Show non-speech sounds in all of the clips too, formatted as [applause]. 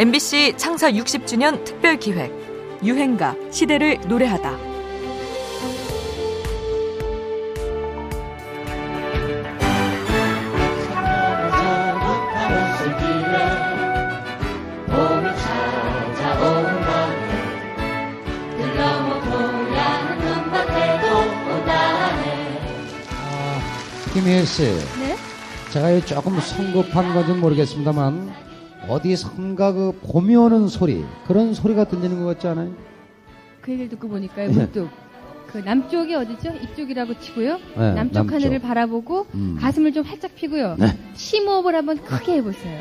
MBC 창사 60주년 특별 기획 유행가 시대를 노래하다. 김희애 씨, 네? 제가 조금 성급한 건지는 모르겠습니다만 어디선가 그 봄이 오는 소리 그런 소리가 들리는 것 같지 않아요? 그 얘기를 듣고 보니까요, 문득. 그 남쪽이 어디죠? 이쪽이라고 치고요. 네, 남쪽, 남쪽. 하늘을 바라보고 음. 가슴을 좀 활짝 피고요. 네. 심호흡을 한번 크게 해보세요.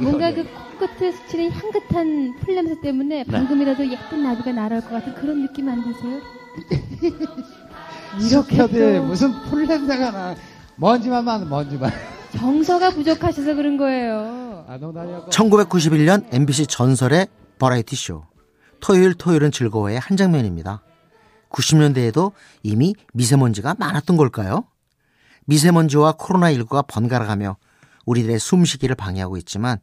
뭔가. 그 코끝에 스치는 향긋한 풀냄새 때문에 네. 방금이라도 예쁜 나비가 날아올 것 같은 그런 느낌 안 드세요? [laughs] 이렇게 또 무슨 풀 냄새가 나 먼지만 만 먼지만 정서가 부족하셔서 그런 거예요. 아 농담이었고 1991년 MBC 전설의 버라이티 쇼 토요일 토요일은 즐거워의 한 장면입니다. 90년대에도 이미 미세먼지가 많았던 걸까요? 미세먼지와 코로나19가 번갈아가며 우리들의 숨쉬기를 방해하고 있지만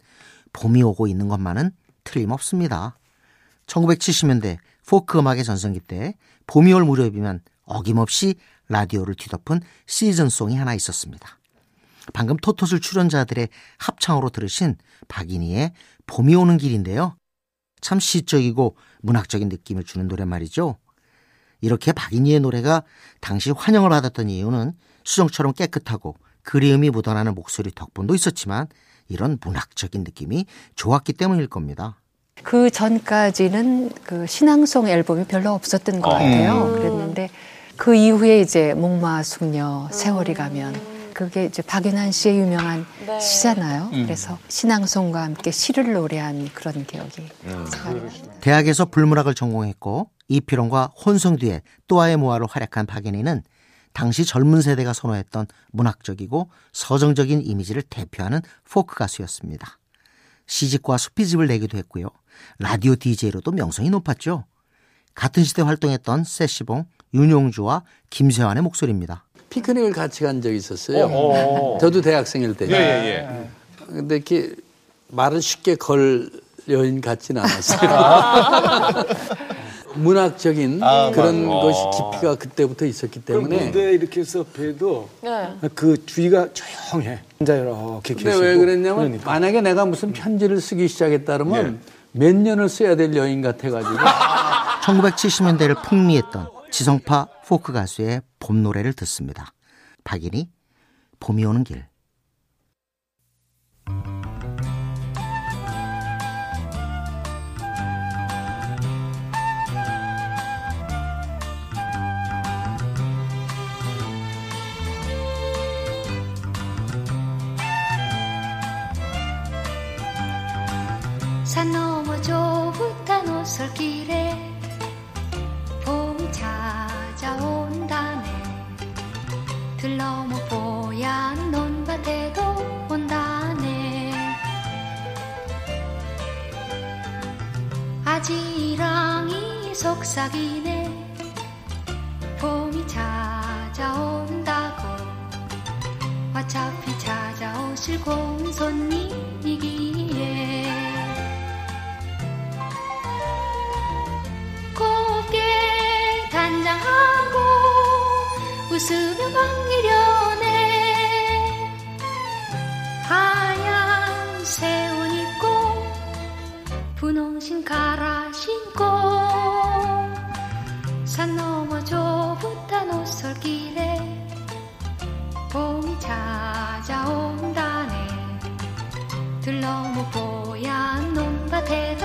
봄이 오고 있는 것만은 틀림없습니다. 1970년대 포크 음악의 전성기 때 봄이 올 무렵이면 어김없이 라디오를 뒤덮은 시즌송이 하나 있었습니다. 방금 토토슬 출연자들의 합창으로 들으신 박인희의 봄이 오는 길인데요. 참 시적이고 문학적인 느낌을 주는 노래 말이죠. 이렇게 박인희의 노래가 당시 환영을 받았던 이유는 수정처럼 깨끗하고 그리움이 묻어나는 목소리 덕분도 있었지만 이런 문학적인 느낌이 좋았기 때문일 겁니다. 그 전까지는 그 신앙송 앨범이 별로 없었던 것 같아요. 그랬는데 그 이후에 이제 목마 숙녀 세월이 가면 그게 이제 박윤환 씨의 유명한 시잖아요. 그래서 신앙송과 함께 시를 노래한 그런 기억이 제가 대학에서 불문학을 전공했고 이필원과 혼성 뒤에 또아의 모아로 활약한 박인희는 당시 젊은 세대가 선호했던 문학적이고 서정적인 이미지를 대표하는 포크 가수였습니다. 시집과 수피집을 내기도 했고요. 라디오 DJ로도 명성이 높았죠. 같은 시대 활동했던 세시봉, 윤용주와 김세환의 목소리입니다. 피크닉을 같이 간 적이 있었어요. 저도 대학생일 때. 예, 예, 근데 이렇게 말을 쉽게 걸 여인 같지는 않았어요. [laughs] 문학적인 그런 맞아. 것이 깊이가 그때부터 있었기 때문에. 무대 이렇게 해서 봬도 그 주위가 조용해. 혼자 이렇게 근데 계시고. 왜 그랬냐면 그러니까. 만약에 내가 무슨 편지를 쓰기 시작했다 그러면 몇 년을 써야 될 여인 같아가지고 [laughs] 1970년대를 풍미했던 지성파 포크 가수의 봄 노래를 듣습니다. 박인희, 봄이 오는 길. 산 너머 좁은 오솔길에 들너머 뽀얀 논밭에도 온다네. 아지랑이 속삭이네. 봄이 찾아온다고. 어차피 찾아오실 공손님 웃으며 반기려네 하얀 새옷 입고 분홍신 갈아 신고 산 너머 좁은 오솔길에 봄이 찾아온다네. 들너머 뽀얀 논밭에도 온다